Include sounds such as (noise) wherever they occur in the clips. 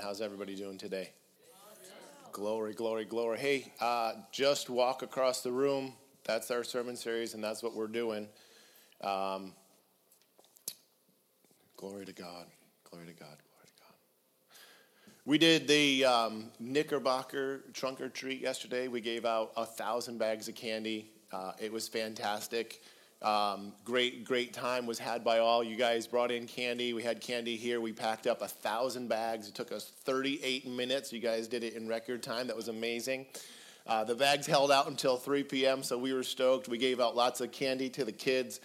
How's everybody doing today? Glory, glory, glory. Hey, uh, just walk across the room. That's our sermon series, and that's what we're doing. Um, glory to God. Glory to God. Glory to God. We did the um, Knickerbocker trunk or treat yesterday. We gave out a thousand bags of candy. Uh, it was fantastic. Um, great, great time was had by all. You guys brought in candy. We had candy here. We packed up a thousand bags. It took us 38 minutes. You guys did it in record time. That was amazing. Uh, the bags held out until 3 p.m., so we were stoked. We gave out lots of candy to the kids.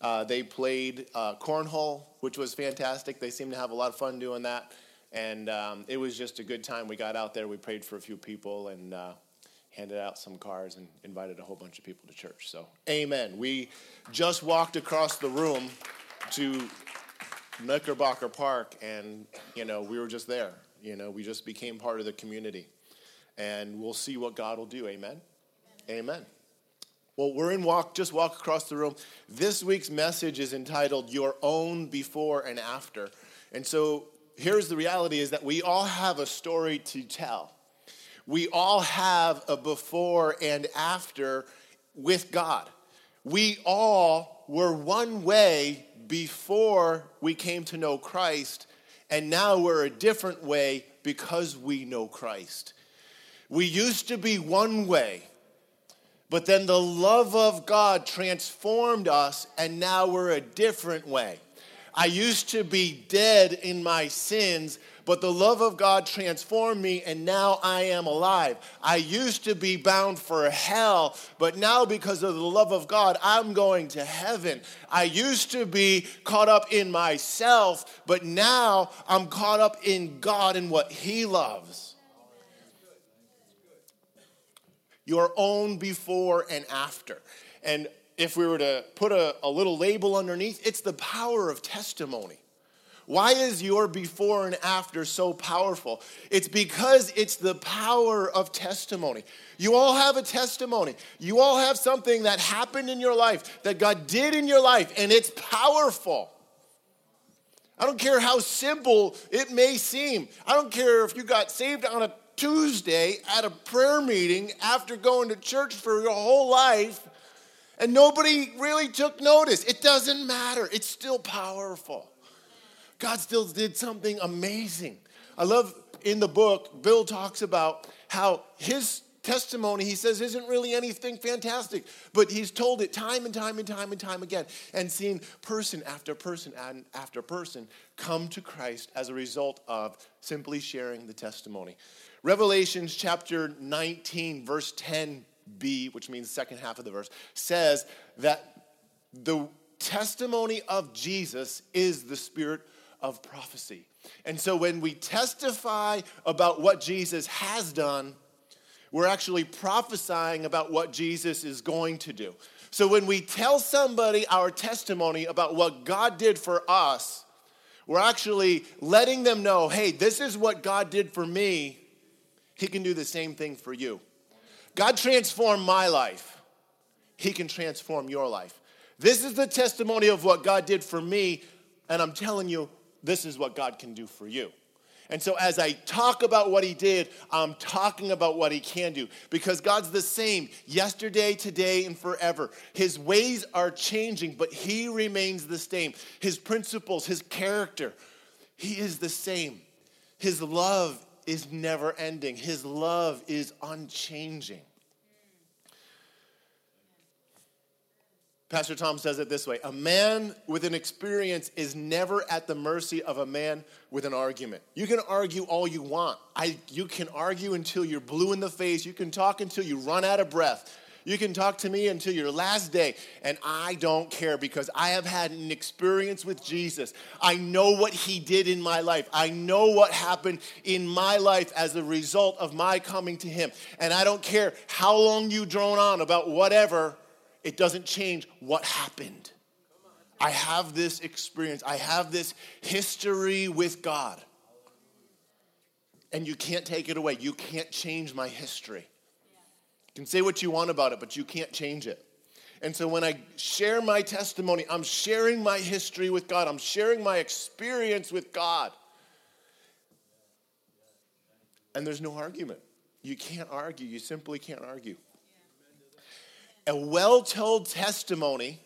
Uh, they played uh, cornhole, which was fantastic. They seemed to have a lot of fun doing that. And um, it was just a good time. We got out there, we prayed for a few people, and uh, handed out some cars and invited a whole bunch of people to church. So, amen. We just walked across the room to Knickerbocker Park, and, you know, we were just there. You know, we just became part of the community. And we'll see what God will do. Amen. Amen. amen. Well, we're in walk, just walk across the room. This week's message is entitled Your Own Before and After. And so here's the reality is that we all have a story to tell we all have a before and after with God. We all were one way before we came to know Christ, and now we're a different way because we know Christ. We used to be one way, but then the love of God transformed us, and now we're a different way. I used to be dead in my sins, but the love of God transformed me, and now I am alive. I used to be bound for hell, but now because of the love of God, I'm going to heaven. I used to be caught up in myself, but now I'm caught up in God and what He loves. Your own before and after. And if we were to put a, a little label underneath, it's the power of testimony. Why is your before and after so powerful? It's because it's the power of testimony. You all have a testimony. You all have something that happened in your life, that God did in your life, and it's powerful. I don't care how simple it may seem. I don't care if you got saved on a Tuesday at a prayer meeting after going to church for your whole life and nobody really took notice. It doesn't matter, it's still powerful. God still did something amazing. I love in the book, Bill talks about how his testimony, he says, isn't really anything fantastic, but he's told it time and time and time and time again and seen person after person and after person come to Christ as a result of simply sharing the testimony. Revelations chapter 19, verse 10b, which means second half of the verse, says that the testimony of Jesus is the spirit of prophecy. And so when we testify about what Jesus has done, we're actually prophesying about what Jesus is going to do. So when we tell somebody our testimony about what God did for us, we're actually letting them know hey, this is what God did for me. He can do the same thing for you. God transformed my life, He can transform your life. This is the testimony of what God did for me, and I'm telling you, this is what God can do for you. And so, as I talk about what he did, I'm talking about what he can do because God's the same yesterday, today, and forever. His ways are changing, but he remains the same. His principles, his character, he is the same. His love is never ending, his love is unchanging. Pastor Tom says it this way A man with an experience is never at the mercy of a man with an argument. You can argue all you want. I, you can argue until you're blue in the face. You can talk until you run out of breath. You can talk to me until your last day, and I don't care because I have had an experience with Jesus. I know what he did in my life. I know what happened in my life as a result of my coming to him. And I don't care how long you drone on about whatever it doesn't change what happened. I have this experience, I have this history with God. And you can't take it away. You can't change my history. You can say what you want about it, but you can't change it. And so when I share my testimony, I'm sharing my history with God, I'm sharing my experience with God. And there's no argument. You can't argue. You simply can't argue. A well told testimony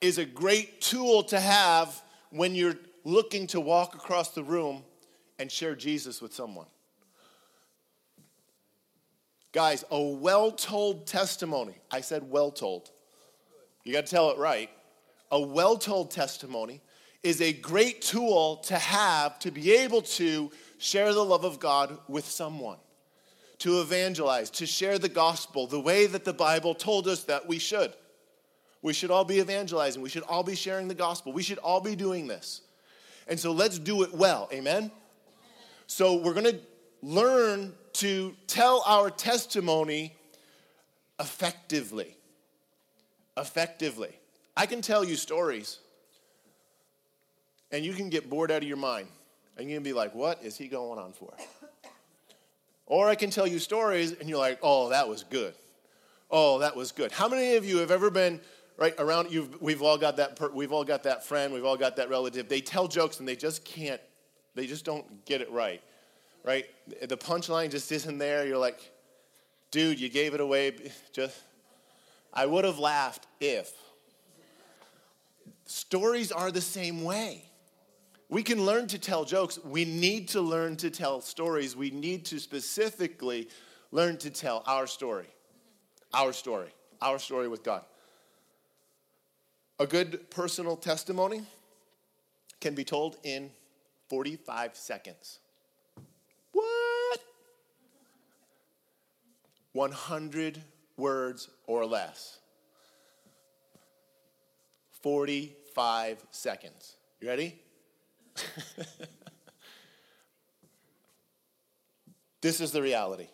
is a great tool to have when you're looking to walk across the room and share Jesus with someone. Guys, a well told testimony, I said well told. You got to tell it right. A well told testimony is a great tool to have to be able to share the love of God with someone, to evangelize, to share the gospel the way that the Bible told us that we should. We should all be evangelizing. We should all be sharing the gospel. We should all be doing this. And so let's do it well. Amen? So we're going to learn to tell our testimony effectively. Effectively. I can tell you stories, and you can get bored out of your mind. And you can be like, what is he going on for? Or I can tell you stories, and you're like, oh, that was good. Oh, that was good. How many of you have ever been right around you we've all got that per, we've all got that friend we've all got that relative. They tell jokes and they just can't they just don't get it right right? The punchline just isn't there. You're like dude you gave it away. (laughs) Just i would have laughed if stories are the same way we can learn to tell jokes we need to learn to tell stories we need to specifically learn to tell our story our story our story with god a good personal testimony can be told in 45 seconds. What? 100 words or less. 45 seconds. You ready? (laughs) this is the reality.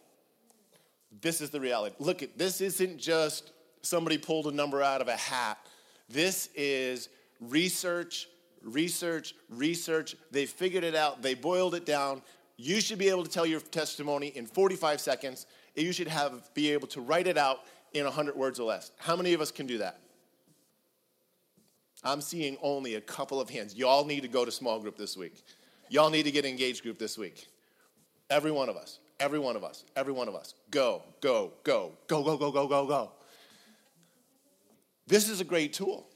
This is the reality. Look, at this isn't just somebody pulled a number out of a hat this is research, research, research. They figured it out, they boiled it down. You should be able to tell your testimony in 45 seconds. You should have be able to write it out in 100 words or less. How many of us can do that? I'm seeing only a couple of hands. Y'all need to go to small group this week. Y'all need to get engaged group this week. Every one of us. Every one of us. Every one of us. Go, go, go, go, go, go, go, go, go. This is a great tool.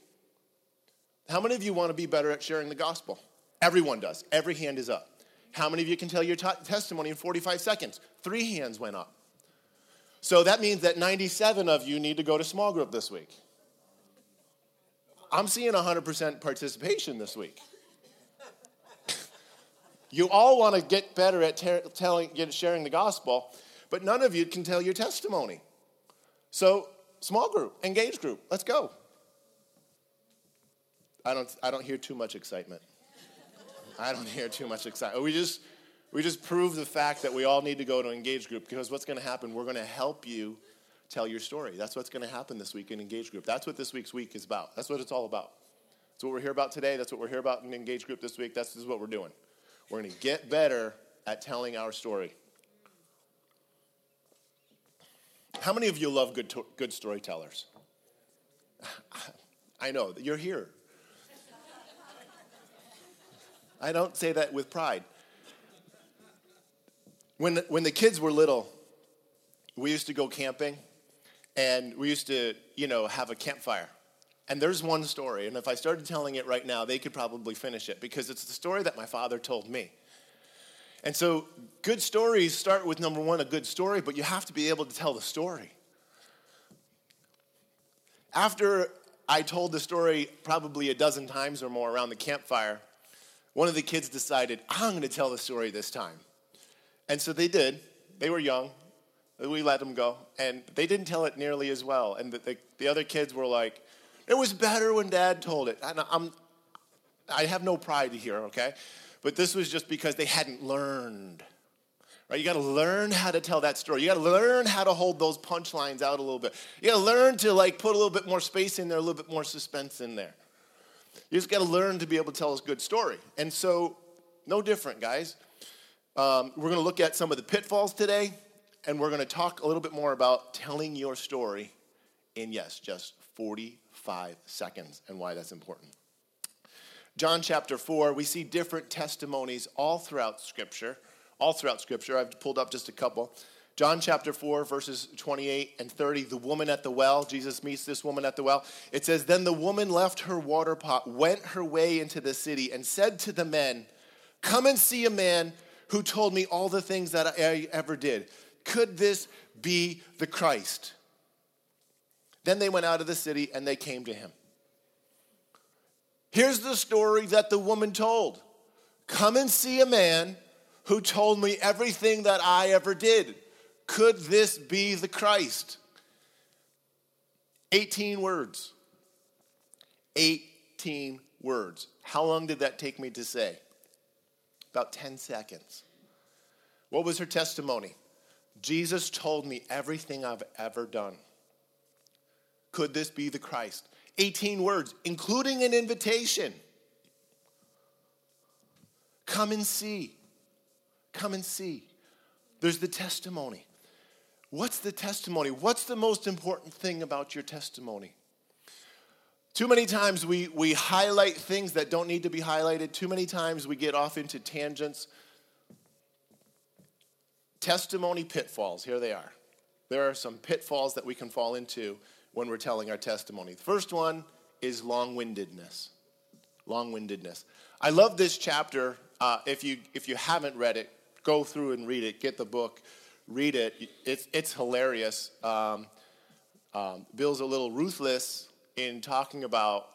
How many of you want to be better at sharing the gospel? Everyone does. Every hand is up. How many of you can tell your t- testimony in 45 seconds? Three hands went up. So that means that 97 of you need to go to small group this week. I'm seeing 100% participation this week. (laughs) you all want to get better at ter- telling, get, sharing the gospel, but none of you can tell your testimony. So Small group, engaged group, let's go. I don't, I don't hear too much excitement. I don't hear too much excitement. We just, we just prove the fact that we all need to go to engaged group because what's going to happen, we're going to help you tell your story. That's what's going to happen this week in Engage group. That's what this week's week is about. That's what it's all about. That's what we're here about today. That's what we're here about in Engage group this week. That's what we're doing. We're going to get better at telling our story. How many of you love good, to- good storytellers? (laughs) I know you're here. I don't say that with pride. When when the kids were little, we used to go camping and we used to, you know, have a campfire. And there's one story, and if I started telling it right now, they could probably finish it because it's the story that my father told me. And so, good stories start with number one, a good story, but you have to be able to tell the story. After I told the story probably a dozen times or more around the campfire, one of the kids decided, I'm going to tell the story this time. And so they did. They were young. We let them go. And they didn't tell it nearly as well. And the, the, the other kids were like, it was better when dad told it. And I'm, I have no pride here, okay? But this was just because they hadn't learned. Right? You got to learn how to tell that story. You got to learn how to hold those punchlines out a little bit. You got to learn to like put a little bit more space in there, a little bit more suspense in there. You just got to learn to be able to tell a good story. And so, no different, guys. Um, we're going to look at some of the pitfalls today, and we're going to talk a little bit more about telling your story in, yes, just 45 seconds and why that's important. John chapter 4, we see different testimonies all throughout Scripture, all throughout Scripture. I've pulled up just a couple. John chapter 4, verses 28 and 30, the woman at the well, Jesus meets this woman at the well. It says, Then the woman left her water pot, went her way into the city, and said to the men, Come and see a man who told me all the things that I ever did. Could this be the Christ? Then they went out of the city and they came to him. Here's the story that the woman told Come and see a man who told me everything that I ever did. Could this be the Christ? 18 words. 18 words. How long did that take me to say? About 10 seconds. What was her testimony? Jesus told me everything I've ever done. Could this be the Christ? 18 words, including an invitation. Come and see. Come and see. There's the testimony. What's the testimony? What's the most important thing about your testimony? Too many times we, we highlight things that don't need to be highlighted. Too many times we get off into tangents. Testimony pitfalls, here they are. There are some pitfalls that we can fall into when we're telling our testimony. The first one is long windedness. Long windedness. I love this chapter. Uh, if, you, if you haven't read it, go through and read it. Get the book, read it. It's, it's hilarious. Um, um, Bill's a little ruthless in talking about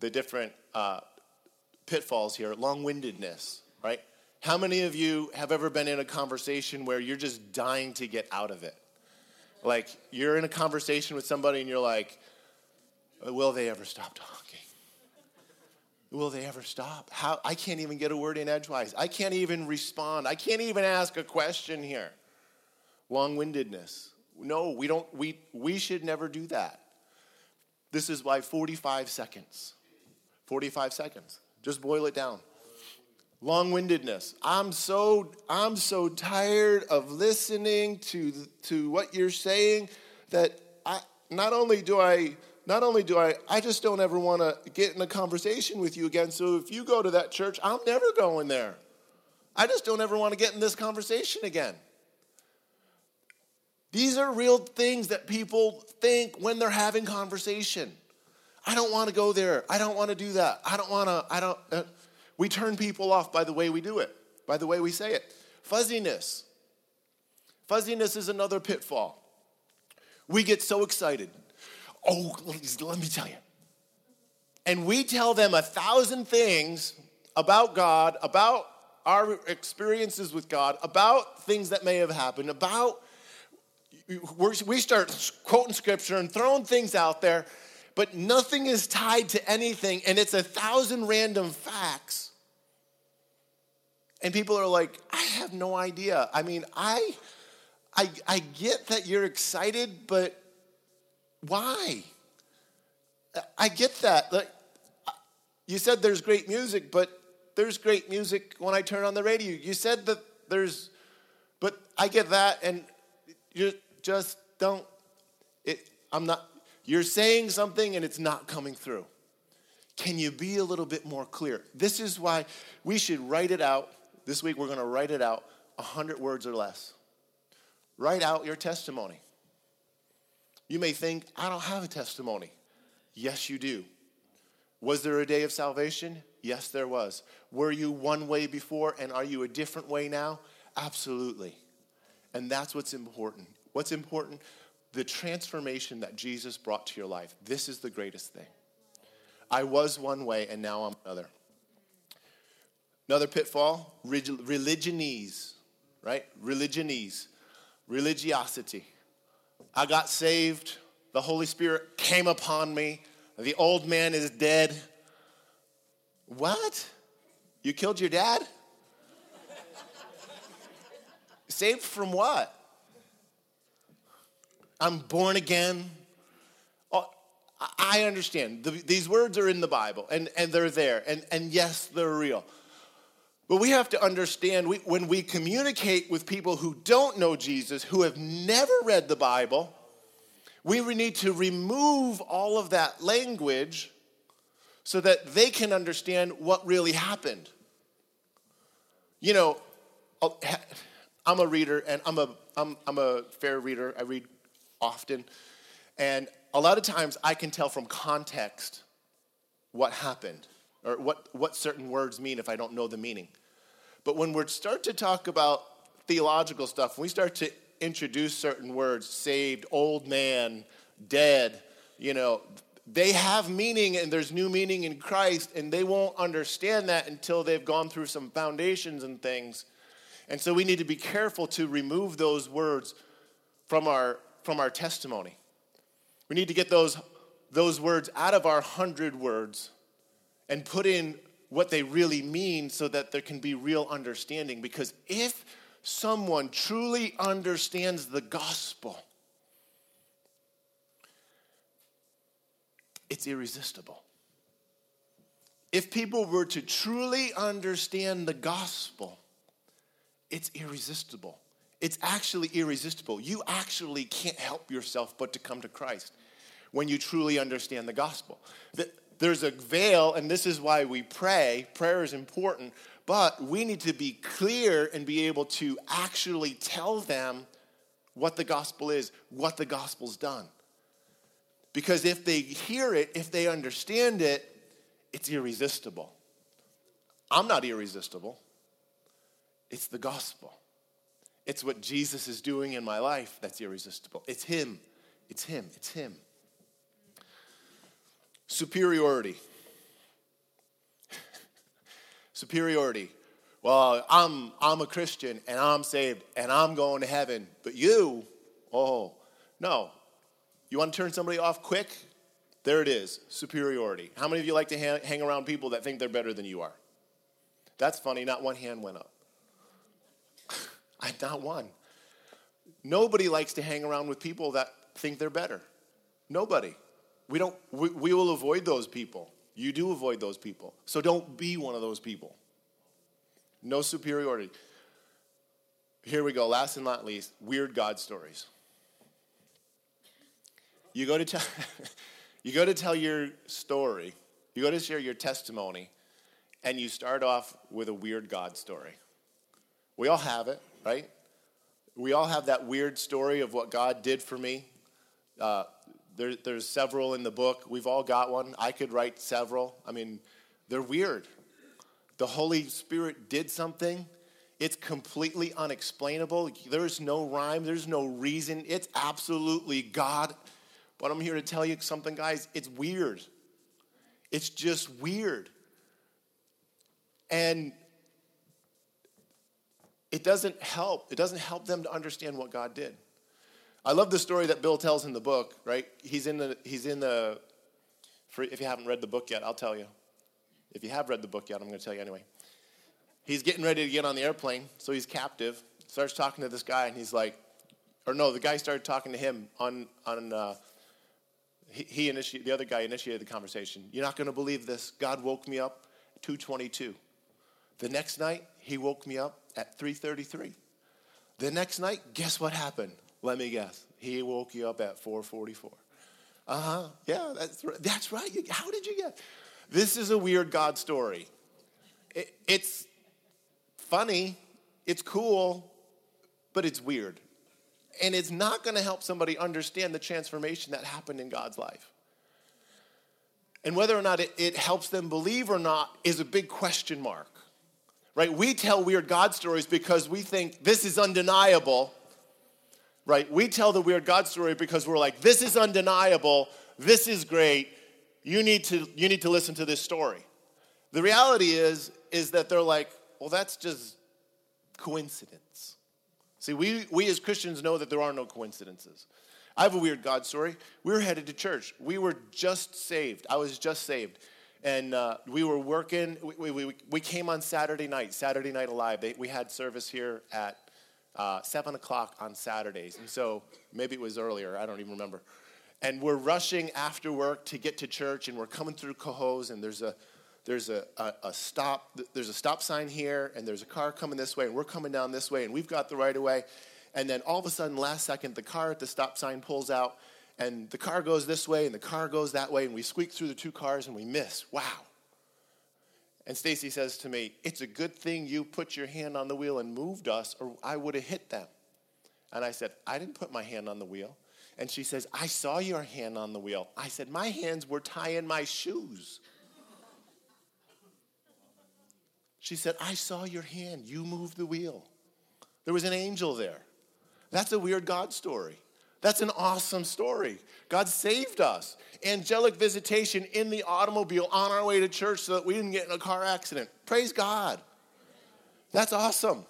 the different uh, pitfalls here. Long windedness, right? How many of you have ever been in a conversation where you're just dying to get out of it? Like you're in a conversation with somebody and you're like, will they ever stop talking? Will they ever stop? How I can't even get a word in edgewise. I can't even respond. I can't even ask a question here. Long-windedness. No, we don't we we should never do that. This is why 45 seconds. 45 seconds. Just boil it down long-windedness. I'm so i'm so tired of listening to to what you're saying that i not only do i not only do i i just don't ever want to get in a conversation with you again. So if you go to that church i'm never going there. I just don't ever want to get in this conversation again. These are real things that people think when they're having conversation. I don't want to go there. I don't want to do that. I don't want to i don't uh, we turn people off by the way we do it, by the way we say it. Fuzziness. Fuzziness is another pitfall. We get so excited. Oh, let me tell you. And we tell them a thousand things about God, about our experiences with God, about things that may have happened, about we start quoting scripture and throwing things out there, but nothing is tied to anything, and it's a thousand random facts and people are like, I have no idea. I mean, I, I, I get that you're excited, but why? I get that. Like, you said there's great music, but there's great music when I turn on the radio. You said that there's, but I get that, and you just don't. It, I'm not. You're saying something, and it's not coming through. Can you be a little bit more clear? This is why we should write it out this week, we're going to write it out 100 words or less. Write out your testimony. You may think, I don't have a testimony. Yes, you do. Was there a day of salvation? Yes, there was. Were you one way before and are you a different way now? Absolutely. And that's what's important. What's important? The transformation that Jesus brought to your life. This is the greatest thing. I was one way and now I'm another. Another pitfall religionese, right? Religionese, religiosity. I got saved, the Holy Spirit came upon me, the old man is dead. What? You killed your dad? (laughs) saved from what? I'm born again. Oh, I understand. The, these words are in the Bible and, and they're there. And, and yes, they're real. But we have to understand we, when we communicate with people who don't know Jesus, who have never read the Bible, we need to remove all of that language so that they can understand what really happened. You know, I'm a reader and I'm a, I'm, I'm a fair reader. I read often. And a lot of times I can tell from context what happened or what, what certain words mean if I don't know the meaning. But when we start to talk about theological stuff, when we start to introduce certain words, saved, old man, dead, you know, they have meaning and there's new meaning in Christ, and they won't understand that until they've gone through some foundations and things. And so we need to be careful to remove those words from our, from our testimony. We need to get those, those words out of our hundred words and put in what they really mean so that there can be real understanding. Because if someone truly understands the gospel, it's irresistible. If people were to truly understand the gospel, it's irresistible. It's actually irresistible. You actually can't help yourself but to come to Christ when you truly understand the gospel. There's a veil, and this is why we pray. Prayer is important, but we need to be clear and be able to actually tell them what the gospel is, what the gospel's done. Because if they hear it, if they understand it, it's irresistible. I'm not irresistible. It's the gospel. It's what Jesus is doing in my life that's irresistible. It's Him. It's Him. It's Him. Superiority. (laughs) Superiority. Well, I'm, I'm a Christian and I'm saved and I'm going to heaven, but you, oh, no, you want to turn somebody off quick? There it is superiority. How many of you like to hang, hang around people that think they're better than you are? That's funny, not one hand went up. (laughs) I not one. Nobody likes to hang around with people that think they're better. Nobody. We don't we, we will avoid those people. You do avoid those people. So don't be one of those people. No superiority. Here we go, last and not least, weird God stories. You go to tell, (laughs) you go to tell your story, you go to share your testimony, and you start off with a weird God story. We all have it, right? We all have that weird story of what God did for me. Uh, there, there's several in the book. We've all got one. I could write several. I mean, they're weird. The Holy Spirit did something. It's completely unexplainable. There's no rhyme, there's no reason. It's absolutely God but I'm here to tell you something, guys. It's weird. It's just weird. And it doesn't help. It doesn't help them to understand what God did. I love the story that Bill tells in the book, right? He's in the, he's in the, if you haven't read the book yet, I'll tell you. If you have read the book yet, I'm going to tell you anyway. He's getting ready to get on the airplane, so he's captive. Starts talking to this guy, and he's like, or no, the guy started talking to him on, on uh, he, he initiated, the other guy initiated the conversation. You're not going to believe this. God woke me up 222. The next night, he woke me up at 333. The next night, guess what happened? Let me guess. He woke you up at 444. Uh-huh. Yeah, that's right. That's right. How did you get? This is a weird God story. It, it's funny, it's cool, but it's weird and it's not going to help somebody understand the transformation that happened in God's life. And whether or not it, it, helps them believe or not is a big question mark. Right? We tell weird God stories because we think this is undeniable. Right? We tell the weird God story because we're like, this is undeniable, this is great. You need to you need to listen to this story. The reality is is that they're like, well, that's just coincidence. See, we, we as Christians know that there are no coincidences. I have a weird God story. We were headed to church. We were just saved. I was just saved. And uh, we were working. We, we, we came on Saturday night, Saturday Night Alive. They, we had service here at uh, 7 o'clock on Saturdays. And so maybe it was earlier. I don't even remember. And we're rushing after work to get to church, and we're coming through Cohoes, and there's a there's a, a, a, stop there's a stop sign here and there's a car coming this way and we're coming down this way and we've got the right of way and then all of a sudden last second the car at the stop sign pulls out and the car goes this way and the car goes that way and we squeak through the two cars and we miss wow And Stacy says to me, It's a good thing you put your hand on the wheel and moved us, or I would have hit them. And I said, I didn't put my hand on the wheel. And she says, I saw your hand on the wheel. I said, My hands were tying my shoes. She said, I saw your hand. You moved the wheel. There was an angel there. That's a weird God story. That's an awesome story. God saved us. Angelic visitation in the automobile on our way to church so that we didn't get in a car accident. Praise God. That's awesome.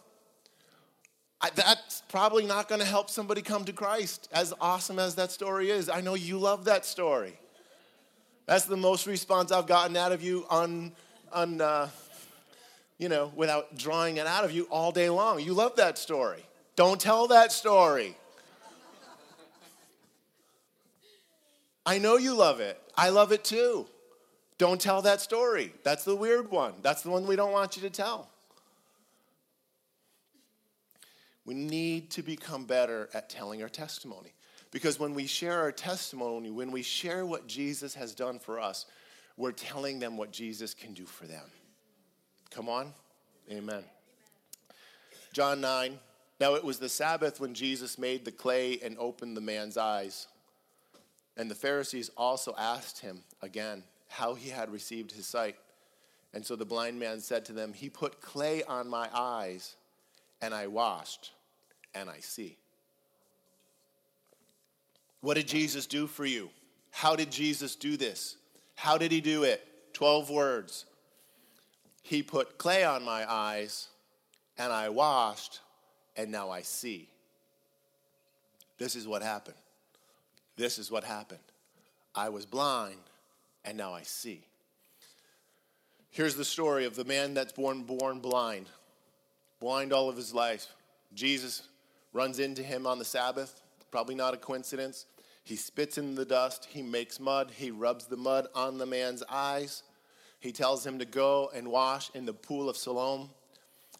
I, that's probably not going to help somebody come to Christ, as awesome as that story is. I know you love that story. That's the most response I've gotten out of you on, on uh, you know, without drawing it out of you all day long. You love that story. Don't tell that story. I know you love it. I love it too. Don't tell that story. That's the weird one. That's the one we don't want you to tell. We need to become better at telling our testimony. Because when we share our testimony, when we share what Jesus has done for us, we're telling them what Jesus can do for them. Come on? Amen. John 9. Now it was the Sabbath when Jesus made the clay and opened the man's eyes. And the Pharisees also asked him again how he had received his sight. And so the blind man said to them, He put clay on my eyes, and I washed, and I see. What did Jesus do for you? How did Jesus do this? How did he do it? 12 words. He put clay on my eyes, and I washed, and now I see. This is what happened. This is what happened. I was blind, and now I see. Here's the story of the man that's born born blind, blind all of his life. Jesus runs into him on the Sabbath, probably not a coincidence. He spits in the dust, he makes mud, he rubs the mud on the man's eyes. He tells him to go and wash in the pool of Siloam.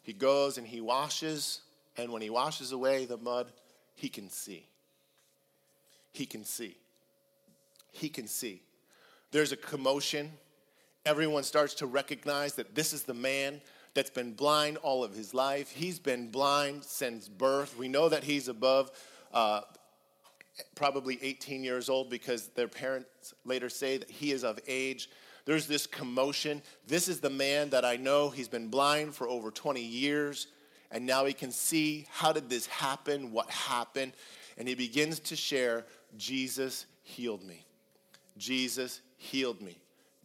He goes and he washes, and when he washes away the mud, he can see he can see. He can see. There's a commotion. Everyone starts to recognize that this is the man that's been blind all of his life. He's been blind since birth. We know that he's above uh, probably 18 years old because their parents later say that he is of age. There's this commotion. This is the man that I know. He's been blind for over 20 years, and now he can see. How did this happen? What happened? And he begins to share Jesus healed me. Jesus healed me.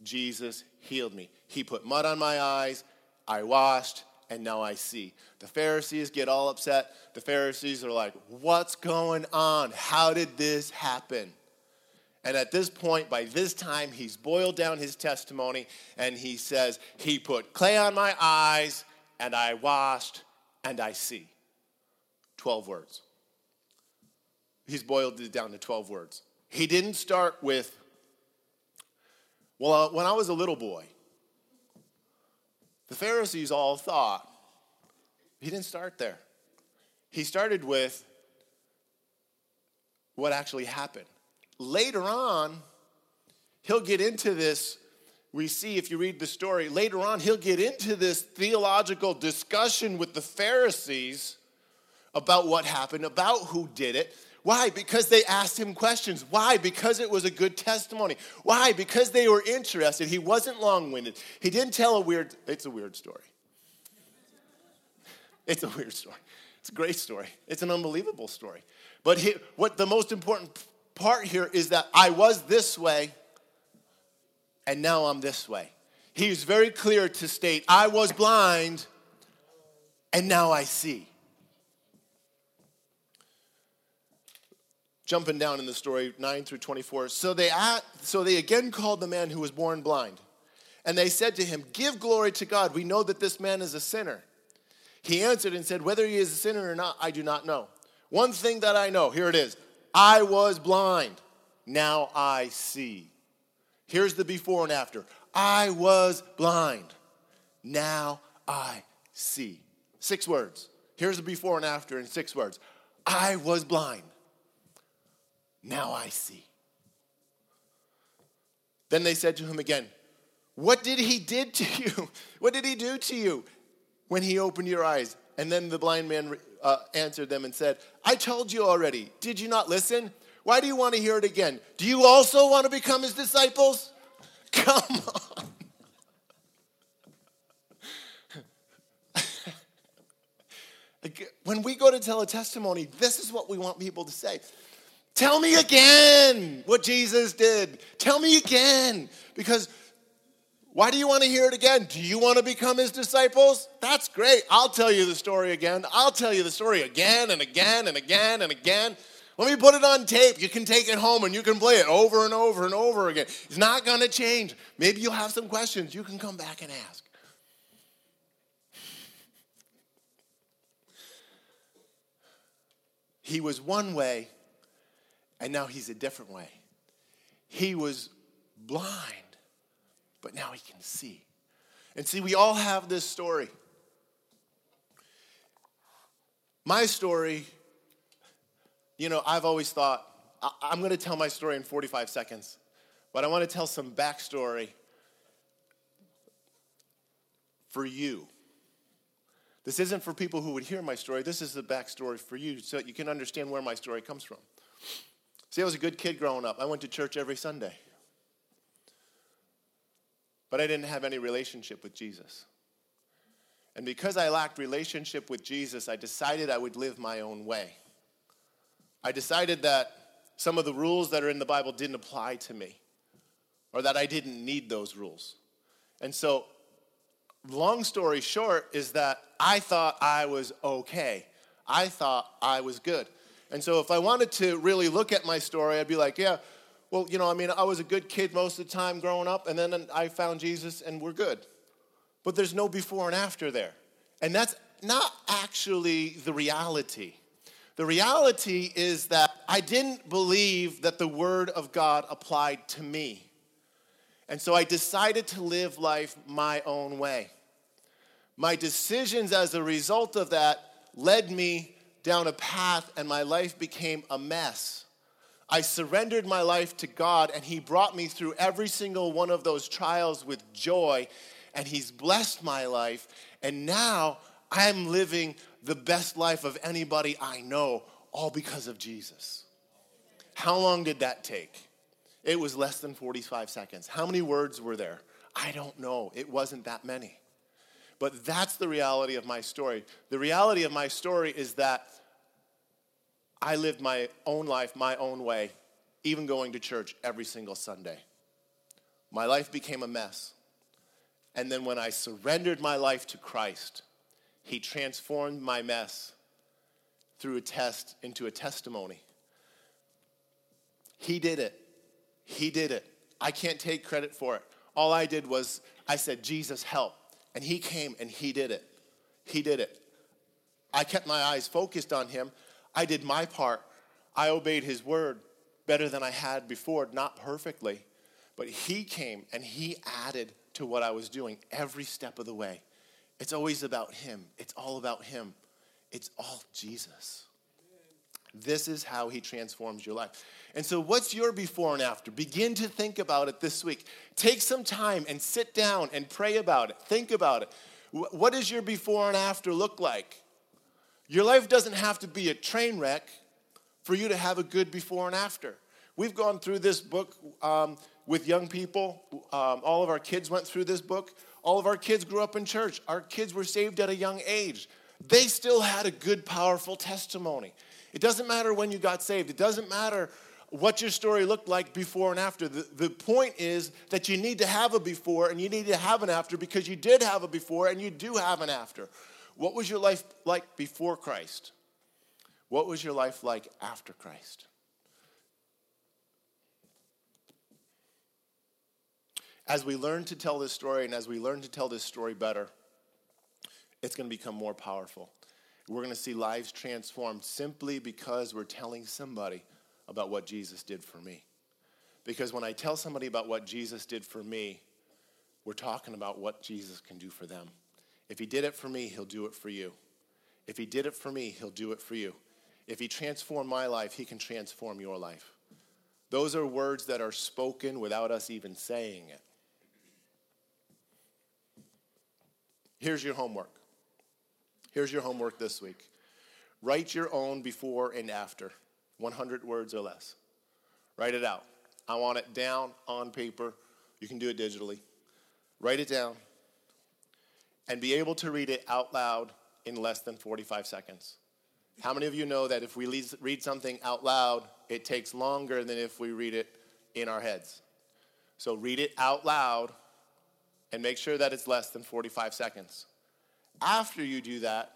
Jesus healed me. He put mud on my eyes. I washed, and now I see. The Pharisees get all upset. The Pharisees are like, What's going on? How did this happen? And at this point, by this time, he's boiled down his testimony and he says, He put clay on my eyes, and I washed, and I see. 12 words he's boiled it down to 12 words. He didn't start with, well, when I was a little boy, the Pharisees all thought, he didn't start there. He started with what actually happened. Later on, he'll get into this. We see, if you read the story, later on, he'll get into this theological discussion with the Pharisees about what happened, about who did it. Why? Because they asked him questions. Why? Because it was a good testimony. Why? Because they were interested. He wasn't long winded. He didn't tell a weird, it's a weird story. (laughs) It's a weird story. It's a great story. It's an unbelievable story. But he, what the most important part here is that I was this way and now I'm this way. He He's very clear to state, I was blind and now I see. Jumping down in the story 9 through 24 so they at, so they again called the man who was born blind. And they said to him give glory to god. We know that this man is a sinner. He answered and said whether he is a sinner or not i do not know. One thing that i know here it is. I was blind. Now i see. Here's the before and after. I was blind. Now i see. Six words. Here's the before and after in six words. I was blind now I see. Then they said to him again, What did he did to you? (laughs) What did he do to you when he opened your eyes? And then the blind man uh, answered them and said, I told you already. Did you not listen? Why do you want to hear it again? Do you also want to become his disciples? (laughs) Come on. (laughs) when we go to tell a testimony, this is what we want people to say. Tell me again what Jesus did. Tell me again. Because why do you want to hear it again? Do you want to become his disciples? That's great. I'll tell you the story again. I'll tell you the story again and again and again and again. Let me put it on tape. You can take it home and you can play it over and over and over again. It's not going to change. Maybe you'll have some questions. You can come back and ask. He was one way, and now he's a different way. He was blind, but now he can see. And see, we all have this story. My story, you know, I've always thought, I'm going to tell my story in 45 seconds, but I want to tell some backstory for you. This isn't for people who would hear my story. This is the backstory for you so that you can understand where my story comes from. See, I was a good kid growing up. I went to church every Sunday. But I didn't have any relationship with Jesus. And because I lacked relationship with Jesus, I decided I would live my own way. I decided that some of the rules that are in the Bible didn't apply to me, or that I didn't need those rules. And so long story short is that I thought I was okay. I thought I was good. And so if I wanted to really look at my story, I'd be like, yeah, well, you know, I mean, I was a good kid most of the time growing up, and then I found Jesus and we're good. But there's no before and after there. And that's not actually the reality. The reality is that I didn't believe that the Word of God applied to me. And so I decided to live life my own way. My decisions as a result of that led me down a path, and my life became a mess. I surrendered my life to God, and He brought me through every single one of those trials with joy, and He's blessed my life. And now I'm living the best life of anybody I know, all because of Jesus. How long did that take? It was less than 45 seconds. How many words were there? I don't know. It wasn't that many. But that's the reality of my story. The reality of my story is that I lived my own life my own way, even going to church every single Sunday. My life became a mess. And then when I surrendered my life to Christ, He transformed my mess through a test into a testimony. He did it. He did it. I can't take credit for it. All I did was I said, Jesus, help. And he came and he did it. He did it. I kept my eyes focused on him. I did my part. I obeyed his word better than I had before, not perfectly. But he came and he added to what I was doing every step of the way. It's always about him. It's all about him. It's all Jesus. This is how he transforms your life. And so, what's your before and after? Begin to think about it this week. Take some time and sit down and pray about it. Think about it. What does your before and after look like? Your life doesn't have to be a train wreck for you to have a good before and after. We've gone through this book um, with young people. Um, all of our kids went through this book. All of our kids grew up in church. Our kids were saved at a young age. They still had a good, powerful testimony. It doesn't matter when you got saved, it doesn't matter what your story looked like before and after. The, the point is that you need to have a before and you need to have an after because you did have a before and you do have an after. What was your life like before Christ? What was your life like after Christ? As we learn to tell this story and as we learn to tell this story better, it's going to become more powerful. We're going to see lives transformed simply because we're telling somebody about what Jesus did for me. Because when I tell somebody about what Jesus did for me, we're talking about what Jesus can do for them. If he did it for me, he'll do it for you. If he did it for me, he'll do it for you. If he transformed my life, he can transform your life. Those are words that are spoken without us even saying it. Here's your homework. Here's your homework this week. Write your own before and after, 100 words or less. Write it out. I want it down on paper. You can do it digitally. Write it down and be able to read it out loud in less than 45 seconds. How many of you know that if we read something out loud, it takes longer than if we read it in our heads? So read it out loud and make sure that it's less than 45 seconds. After you do that,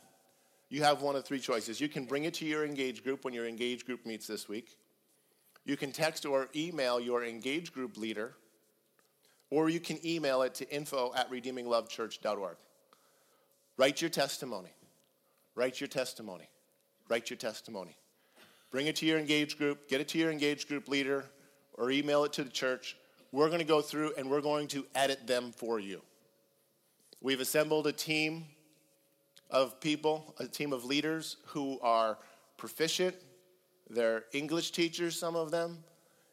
you have one of three choices. You can bring it to your engage group when your engage group meets this week. You can text or email your engage group leader, or you can email it to info at redeeminglovechurch.org. Write your testimony. Write your testimony. Write your testimony. Bring it to your engaged group, get it to your engaged group leader, or email it to the church. We're going to go through and we're going to edit them for you. We've assembled a team of people, a team of leaders who are proficient. They're English teachers, some of them,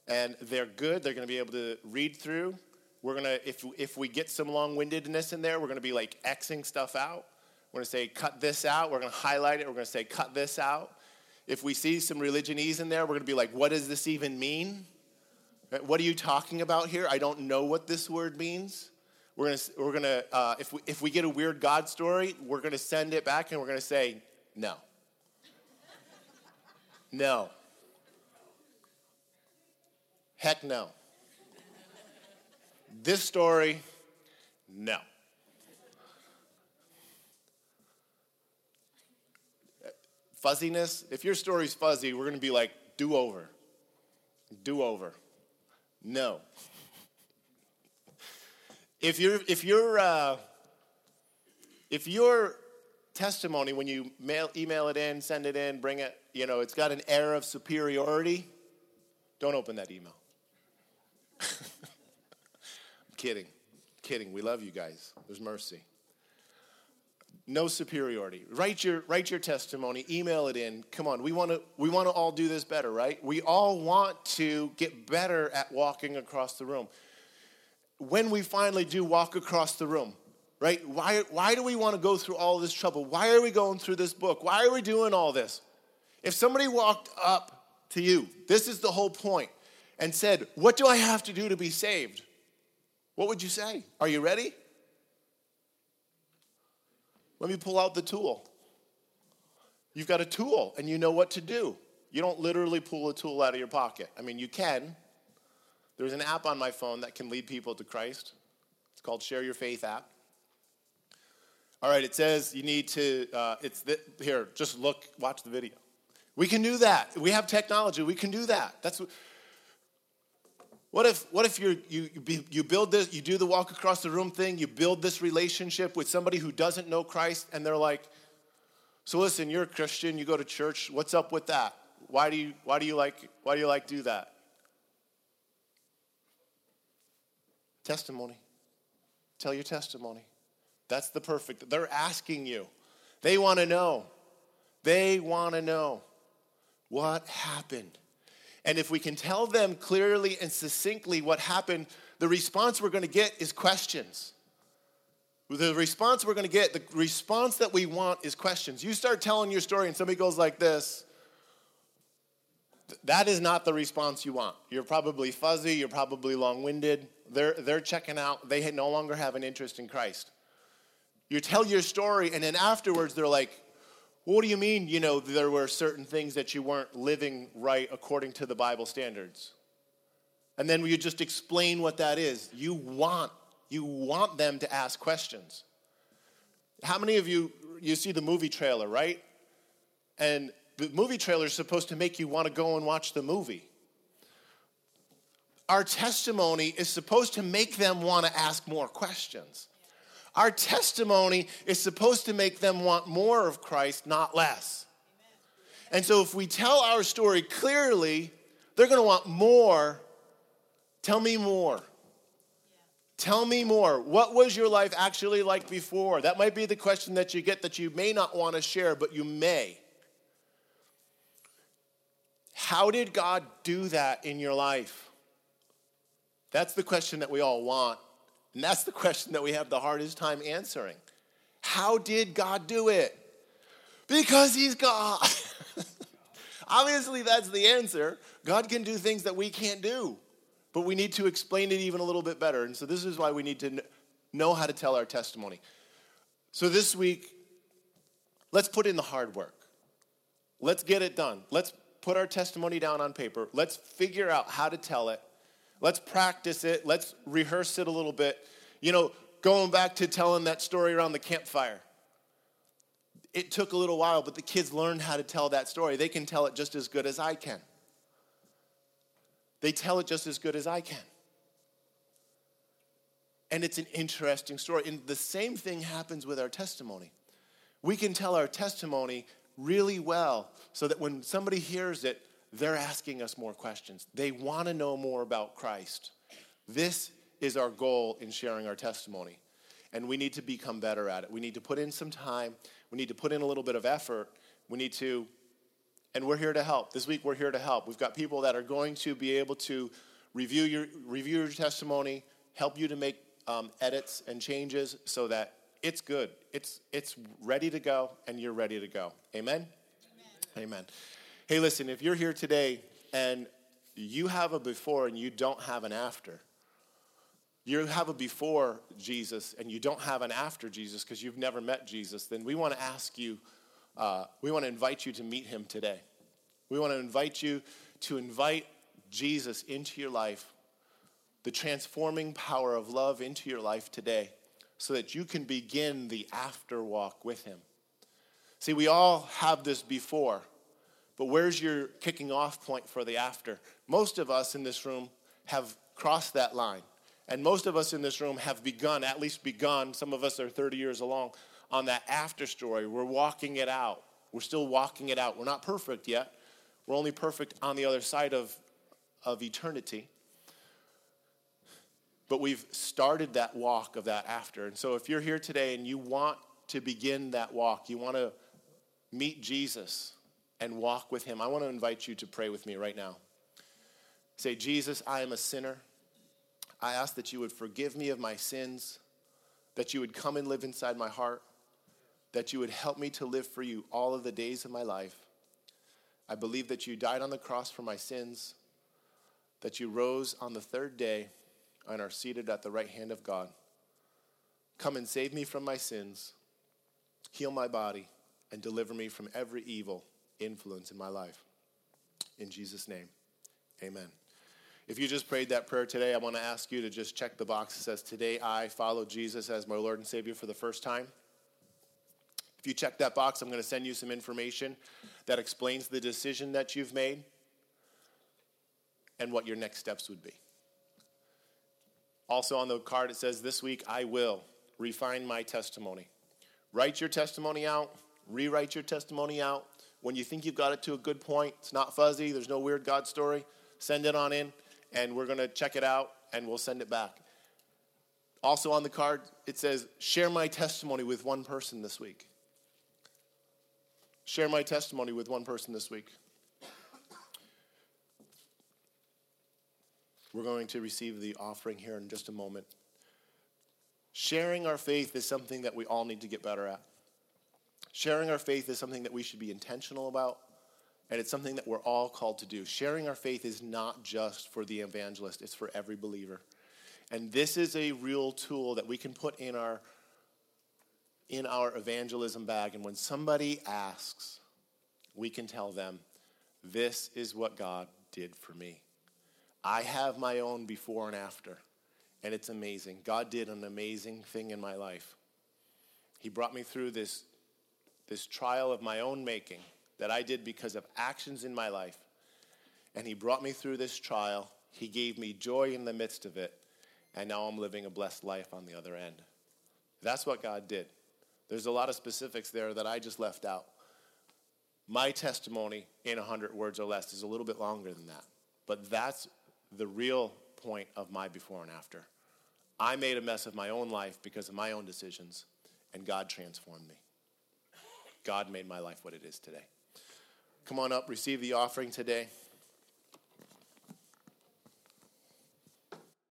and they're good. They're going to be able to read through. We're to, if, if we get some long windedness in there, we're to be like Xing stuff out. We're to say, cut this out. We're to highlight it. We're to say, cut this out. If we see some religionese in there, we're to be like, what does this even mean? What are you talking about here? I don't know what this word means. We're gonna, we're gonna uh, if, we, if we get a weird God story, we're gonna send it back and we're gonna say, no. (laughs) no. Heck no. This story, no. Fuzziness, if your story's fuzzy, we're gonna be like, do over. Do over. No if you're if you're uh, if your testimony when you mail email it in send it in bring it you know it's got an air of superiority don't open that email (laughs) kidding kidding we love you guys there's mercy no superiority write your write your testimony email it in come on we want to we want to all do this better right we all want to get better at walking across the room when we finally do walk across the room, right? Why, why do we want to go through all this trouble? Why are we going through this book? Why are we doing all this? If somebody walked up to you, this is the whole point, and said, What do I have to do to be saved? What would you say? Are you ready? Let me pull out the tool. You've got a tool and you know what to do. You don't literally pull a tool out of your pocket. I mean, you can, there's an app on my phone that can lead people to Christ. It's called Share Your Faith app. All right, it says you need to, uh, it's here, just look, watch the video. We can do that. We have technology, we can do that. That's what if, what if you you, you build this, you do the walk across the room thing, you build this relationship with somebody who doesn't know Christ, and they're like, so listen, you're a Christian, you go to church, what's up with that? Why do you, why do you like, why do you like do that? Testimony. Tell your testimony. That's the perfect. They're asking you. They want to know. They want to know what happened. And if we can tell them clearly and succinctly what happened, the response we're going to get is questions. The response we're going to get, the response that we want is questions. You start telling your story and somebody goes like this, that is not the response you want. You're probably fuzzy, you're probably long winded. They're, they're checking out, they no longer have an interest in Christ. You tell your story, and then afterwards they're like, what do you mean, you know, there were certain things that you weren't living right according to the Bible standards? And then you just explain what that is. You want, you want them to ask questions. How many of you, you see the movie trailer, right? And the movie trailer is supposed to make you want to go and watch the movie. Our testimony is supposed to make them want to ask more questions. Our testimony is supposed to make them want more of Christ, not less. And so if we tell our story clearly, they're going to want more. Tell me more. Tell me more. What was your life actually like before? That might be the question that you get that you may not want to share, but you may. How did God do that in your life? That's the question that we all want. And that's the question that we have the hardest time answering. How did God do it? Because He's God. (laughs) Obviously, that's the answer. God can do things that we can't do, but we need to explain it even a little bit better. And so, this is why we need to know how to tell our testimony. So, this week, let's put in the hard work. Let's get it done. Let's put our testimony down on paper. Let's figure out how to tell it. Let's practice it. Let's rehearse it a little bit. You know, going back to telling that story around the campfire. It took a little while, but the kids learned how to tell that story. They can tell it just as good as I can. They tell it just as good as I can. And it's an interesting story. And the same thing happens with our testimony. We can tell our testimony really well so that when somebody hears it, they're asking us more questions. They want to know more about Christ. This is our goal in sharing our testimony. And we need to become better at it. We need to put in some time. We need to put in a little bit of effort. We need to, and we're here to help. This week, we're here to help. We've got people that are going to be able to review your, review your testimony, help you to make um, edits and changes so that it's good. It's, it's ready to go, and you're ready to go. Amen? Amen. Amen. Hey, listen, if you're here today and you have a before and you don't have an after, you have a before Jesus and you don't have an after Jesus because you've never met Jesus, then we want to ask you, uh, we want to invite you to meet him today. We want to invite you to invite Jesus into your life, the transforming power of love into your life today, so that you can begin the after walk with him. See, we all have this before. But where's your kicking off point for the after? Most of us in this room have crossed that line. And most of us in this room have begun, at least begun, some of us are 30 years along, on that after story. We're walking it out. We're still walking it out. We're not perfect yet. We're only perfect on the other side of, of eternity. But we've started that walk of that after. And so if you're here today and you want to begin that walk, you want to meet Jesus, and walk with Him, I want to invite you to pray with me right now. Say, Jesus, I am a sinner. I ask that you would forgive me of my sins, that you would come and live inside my heart, that you would help me to live for you all of the days of my life. I believe that you died on the cross for my sins, that you rose on the third day and are seated at the right hand of God. Come and save me from my sins, heal my body, and deliver me from every evil influence in my life. In Jesus' name, amen. If you just prayed that prayer today, I want to ask you to just check the box that says, Today I follow Jesus as my Lord and Savior for the first time. If you check that box, I'm going to send you some information that explains the decision that you've made and what your next steps would be. Also on the card, it says, This week I will refine my testimony. Write your testimony out, rewrite your testimony out, when you think you've got it to a good point, it's not fuzzy, there's no weird God story, send it on in, and we're going to check it out and we'll send it back. Also on the card, it says, Share my testimony with one person this week. Share my testimony with one person this week. We're going to receive the offering here in just a moment. Sharing our faith is something that we all need to get better at. Sharing our faith is something that we should be intentional about, and it's something that we're all called to do. Sharing our faith is not just for the evangelist, it's for every believer. And this is a real tool that we can put in our in our evangelism bag and when somebody asks, we can tell them, this is what God did for me. I have my own before and after, and it's amazing. God did an amazing thing in my life. He brought me through this this trial of my own making that I did because of actions in my life. And He brought me through this trial. He gave me joy in the midst of it. And now I'm living a blessed life on the other end. That's what God did. There's a lot of specifics there that I just left out. My testimony in 100 words or less is a little bit longer than that. But that's the real point of my before and after. I made a mess of my own life because of my own decisions, and God transformed me. God made my life what it is today. Come on up, receive the offering today.